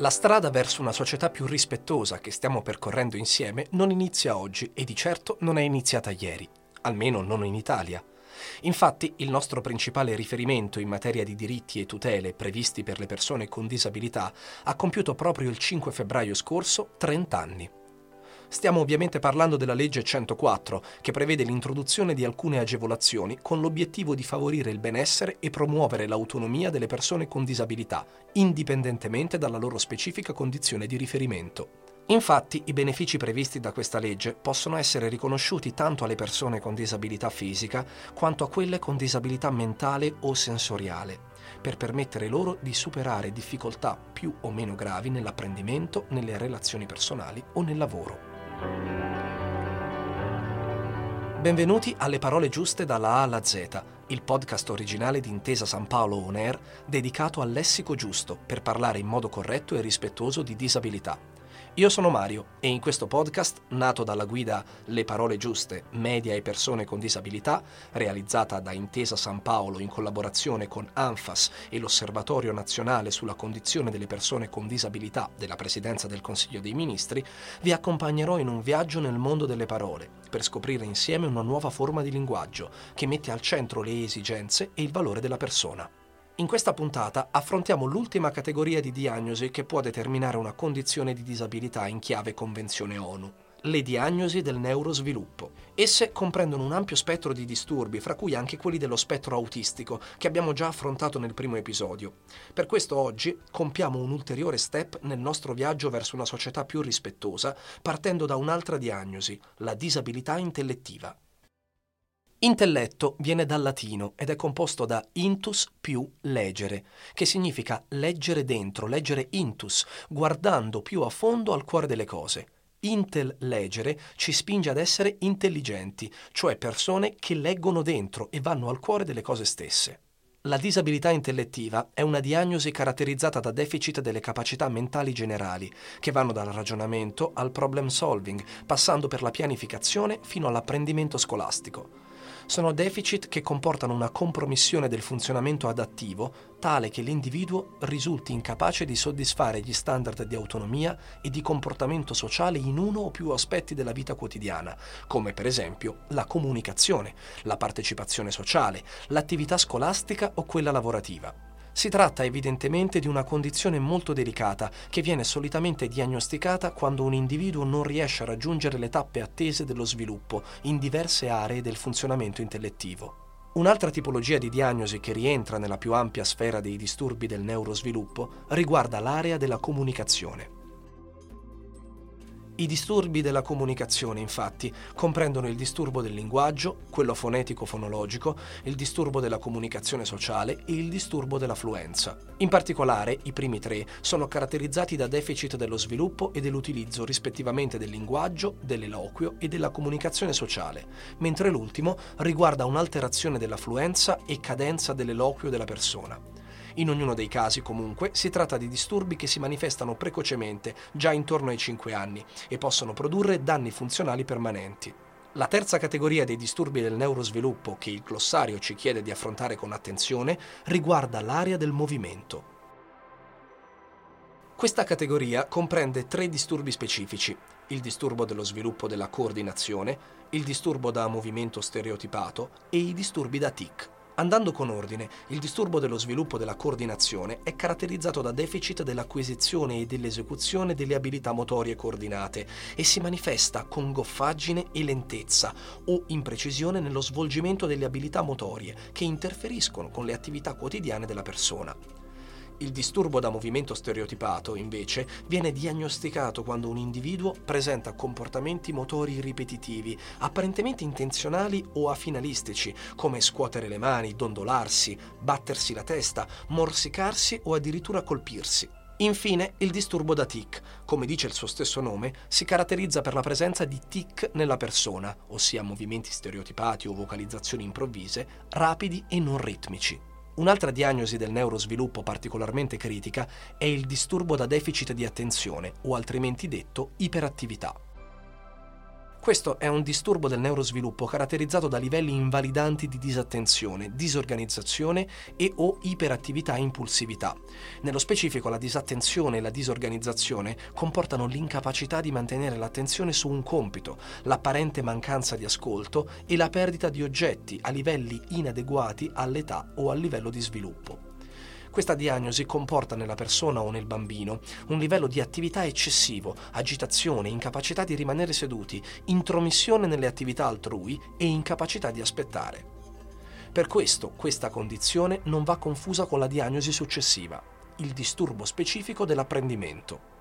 La strada verso una società più rispettosa che stiamo percorrendo insieme non inizia oggi e di certo non è iniziata ieri, almeno non in Italia. Infatti il nostro principale riferimento in materia di diritti e tutele previsti per le persone con disabilità ha compiuto proprio il 5 febbraio scorso 30 anni. Stiamo ovviamente parlando della legge 104, che prevede l'introduzione di alcune agevolazioni con l'obiettivo di favorire il benessere e promuovere l'autonomia delle persone con disabilità, indipendentemente dalla loro specifica condizione di riferimento. Infatti, i benefici previsti da questa legge possono essere riconosciuti tanto alle persone con disabilità fisica quanto a quelle con disabilità mentale o sensoriale, per permettere loro di superare difficoltà più o meno gravi nell'apprendimento, nelle relazioni personali o nel lavoro. Benvenuti alle parole giuste dalla A alla Z, il podcast originale di Intesa San Paolo On Air dedicato al lessico giusto per parlare in modo corretto e rispettoso di disabilità. Io sono Mario e in questo podcast, nato dalla guida Le parole giuste, media e persone con disabilità, realizzata da Intesa San Paolo in collaborazione con ANFAS e l'Osservatorio nazionale sulla condizione delle persone con disabilità della Presidenza del Consiglio dei Ministri, vi accompagnerò in un viaggio nel mondo delle parole per scoprire insieme una nuova forma di linguaggio che mette al centro le esigenze e il valore della persona. In questa puntata affrontiamo l'ultima categoria di diagnosi che può determinare una condizione di disabilità in chiave Convenzione ONU, le diagnosi del neurosviluppo. Esse comprendono un ampio spettro di disturbi, fra cui anche quelli dello spettro autistico, che abbiamo già affrontato nel primo episodio. Per questo oggi compiamo un ulteriore step nel nostro viaggio verso una società più rispettosa, partendo da un'altra diagnosi, la disabilità intellettiva. Intelletto viene dal latino ed è composto da intus più legere, che significa leggere dentro, leggere intus, guardando più a fondo al cuore delle cose. Intel legere ci spinge ad essere intelligenti, cioè persone che leggono dentro e vanno al cuore delle cose stesse. La disabilità intellettiva è una diagnosi caratterizzata da deficit delle capacità mentali generali, che vanno dal ragionamento al problem solving, passando per la pianificazione fino all'apprendimento scolastico sono deficit che comportano una compromissione del funzionamento adattivo tale che l'individuo risulti incapace di soddisfare gli standard di autonomia e di comportamento sociale in uno o più aspetti della vita quotidiana, come per esempio la comunicazione, la partecipazione sociale, l'attività scolastica o quella lavorativa. Si tratta evidentemente di una condizione molto delicata che viene solitamente diagnosticata quando un individuo non riesce a raggiungere le tappe attese dello sviluppo in diverse aree del funzionamento intellettivo. Un'altra tipologia di diagnosi che rientra nella più ampia sfera dei disturbi del neurosviluppo riguarda l'area della comunicazione. I disturbi della comunicazione, infatti, comprendono il disturbo del linguaggio, quello fonetico-fonologico, il disturbo della comunicazione sociale e il disturbo della fluenza. In particolare, i primi tre sono caratterizzati da deficit dello sviluppo e dell'utilizzo rispettivamente del linguaggio, dell'eloquio e della comunicazione sociale, mentre l'ultimo riguarda un'alterazione della fluenza e cadenza dell'eloquio della persona. In ognuno dei casi, comunque, si tratta di disturbi che si manifestano precocemente, già intorno ai 5 anni, e possono produrre danni funzionali permanenti. La terza categoria dei disturbi del neurosviluppo che il glossario ci chiede di affrontare con attenzione riguarda l'area del movimento. Questa categoria comprende tre disturbi specifici, il disturbo dello sviluppo della coordinazione, il disturbo da movimento stereotipato e i disturbi da tic. Andando con ordine, il disturbo dello sviluppo della coordinazione è caratterizzato da deficit dell'acquisizione e dell'esecuzione delle abilità motorie coordinate e si manifesta con goffaggine e lentezza o imprecisione nello svolgimento delle abilità motorie che interferiscono con le attività quotidiane della persona. Il disturbo da movimento stereotipato, invece, viene diagnosticato quando un individuo presenta comportamenti motori ripetitivi, apparentemente intenzionali o afinalistici, come scuotere le mani, dondolarsi, battersi la testa, morsicarsi o addirittura colpirsi. Infine, il disturbo da tic, come dice il suo stesso nome, si caratterizza per la presenza di tic nella persona, ossia movimenti stereotipati o vocalizzazioni improvvise, rapidi e non ritmici. Un'altra diagnosi del neurosviluppo particolarmente critica è il disturbo da deficit di attenzione o altrimenti detto iperattività. Questo è un disturbo del neurosviluppo caratterizzato da livelli invalidanti di disattenzione, disorganizzazione e o iperattività e impulsività. Nello specifico la disattenzione e la disorganizzazione comportano l'incapacità di mantenere l'attenzione su un compito, l'apparente mancanza di ascolto e la perdita di oggetti a livelli inadeguati all'età o al livello di sviluppo. Questa diagnosi comporta nella persona o nel bambino un livello di attività eccessivo, agitazione, incapacità di rimanere seduti, intromissione nelle attività altrui e incapacità di aspettare. Per questo questa condizione non va confusa con la diagnosi successiva, il disturbo specifico dell'apprendimento.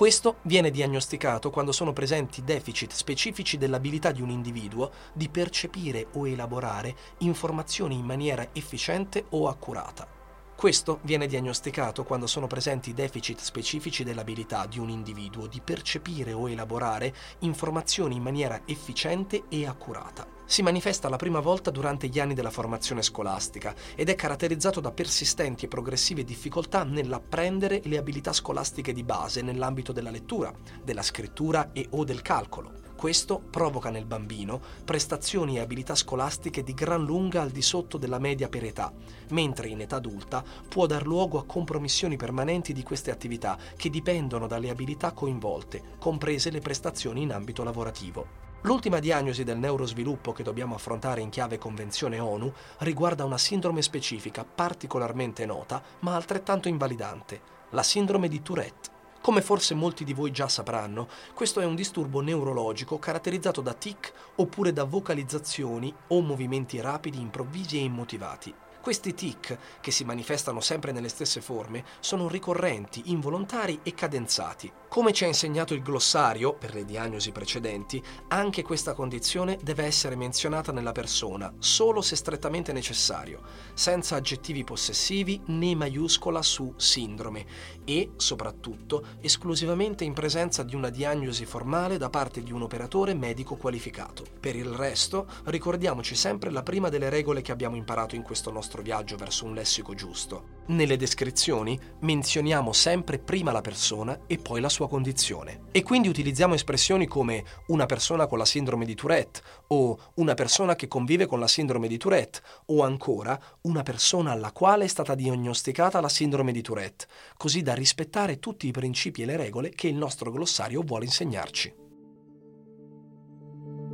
Questo viene diagnosticato quando sono presenti deficit specifici dell'abilità di un individuo di percepire o elaborare informazioni in maniera efficiente o accurata. Questo viene diagnosticato quando sono presenti deficit specifici dell'abilità di un individuo di percepire o elaborare informazioni in maniera efficiente e accurata si manifesta la prima volta durante gli anni della formazione scolastica ed è caratterizzato da persistenti e progressive difficoltà nell'apprendere le abilità scolastiche di base nell'ambito della lettura, della scrittura e o del calcolo. Questo provoca nel bambino prestazioni e abilità scolastiche di gran lunga al di sotto della media per età, mentre in età adulta può dar luogo a compromissioni permanenti di queste attività che dipendono dalle abilità coinvolte, comprese le prestazioni in ambito lavorativo. L'ultima diagnosi del neurosviluppo che dobbiamo affrontare in chiave Convenzione ONU riguarda una sindrome specifica particolarmente nota ma altrettanto invalidante, la sindrome di Tourette. Come forse molti di voi già sapranno, questo è un disturbo neurologico caratterizzato da tic oppure da vocalizzazioni o movimenti rapidi, improvvisi e immotivati. Questi tic, che si manifestano sempre nelle stesse forme, sono ricorrenti, involontari e cadenzati. Come ci ha insegnato il glossario, per le diagnosi precedenti, anche questa condizione deve essere menzionata nella persona, solo se strettamente necessario, senza aggettivi possessivi né maiuscola su sindrome e, soprattutto, esclusivamente in presenza di una diagnosi formale da parte di un operatore medico qualificato. Per il resto, ricordiamoci sempre la prima delle regole che abbiamo imparato in questo nostro nostro viaggio verso un lessico giusto. Nelle descrizioni menzioniamo sempre prima la persona e poi la sua condizione. E quindi utilizziamo espressioni come una persona con la sindrome di Tourette o una persona che convive con la sindrome di Tourette o ancora una persona alla quale è stata diagnosticata la sindrome di Tourette, così da rispettare tutti i principi e le regole che il nostro glossario vuole insegnarci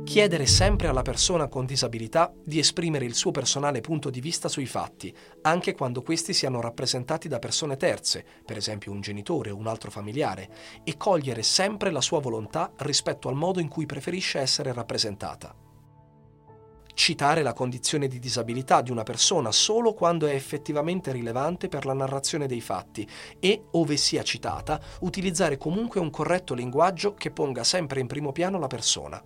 chiedere sempre alla persona con disabilità di esprimere il suo personale punto di vista sui fatti, anche quando questi siano rappresentati da persone terze, per esempio un genitore o un altro familiare, e cogliere sempre la sua volontà rispetto al modo in cui preferisce essere rappresentata. Citare la condizione di disabilità di una persona solo quando è effettivamente rilevante per la narrazione dei fatti e, ove sia citata, utilizzare comunque un corretto linguaggio che ponga sempre in primo piano la persona.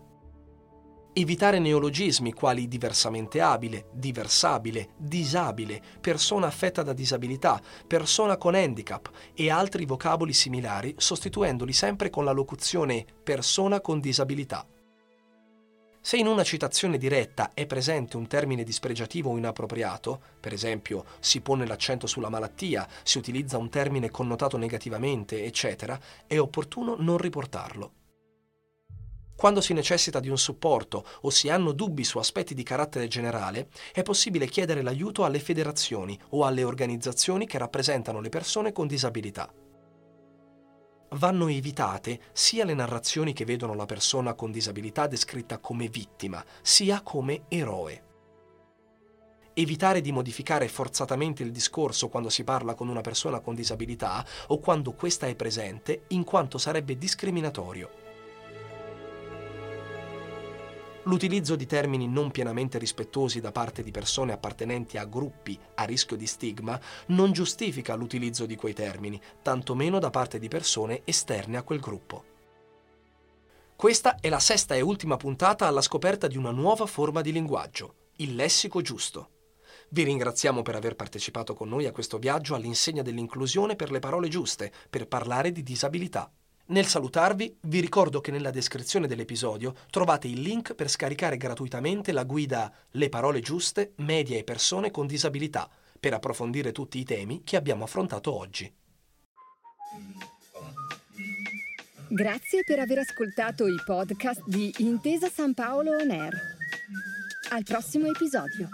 Evitare neologismi quali diversamente abile, diversabile, disabile, persona affetta da disabilità, persona con handicap e altri vocaboli similari sostituendoli sempre con la locuzione persona con disabilità. Se in una citazione diretta è presente un termine dispregiativo o inappropriato, per esempio si pone l'accento sulla malattia, si utilizza un termine connotato negativamente, eccetera, è opportuno non riportarlo. Quando si necessita di un supporto o si hanno dubbi su aspetti di carattere generale, è possibile chiedere l'aiuto alle federazioni o alle organizzazioni che rappresentano le persone con disabilità. Vanno evitate sia le narrazioni che vedono la persona con disabilità descritta come vittima, sia come eroe. Evitare di modificare forzatamente il discorso quando si parla con una persona con disabilità o quando questa è presente, in quanto sarebbe discriminatorio. L'utilizzo di termini non pienamente rispettosi da parte di persone appartenenti a gruppi a rischio di stigma non giustifica l'utilizzo di quei termini, tantomeno da parte di persone esterne a quel gruppo. Questa è la sesta e ultima puntata alla scoperta di una nuova forma di linguaggio, il lessico giusto. Vi ringraziamo per aver partecipato con noi a questo viaggio all'insegna dell'inclusione per le parole giuste, per parlare di disabilità. Nel salutarvi, vi ricordo che nella descrizione dell'episodio trovate il link per scaricare gratuitamente la guida Le parole giuste, media e persone con disabilità, per approfondire tutti i temi che abbiamo affrontato oggi. Grazie per aver ascoltato i podcast di Intesa San Paolo On Air. Al prossimo episodio.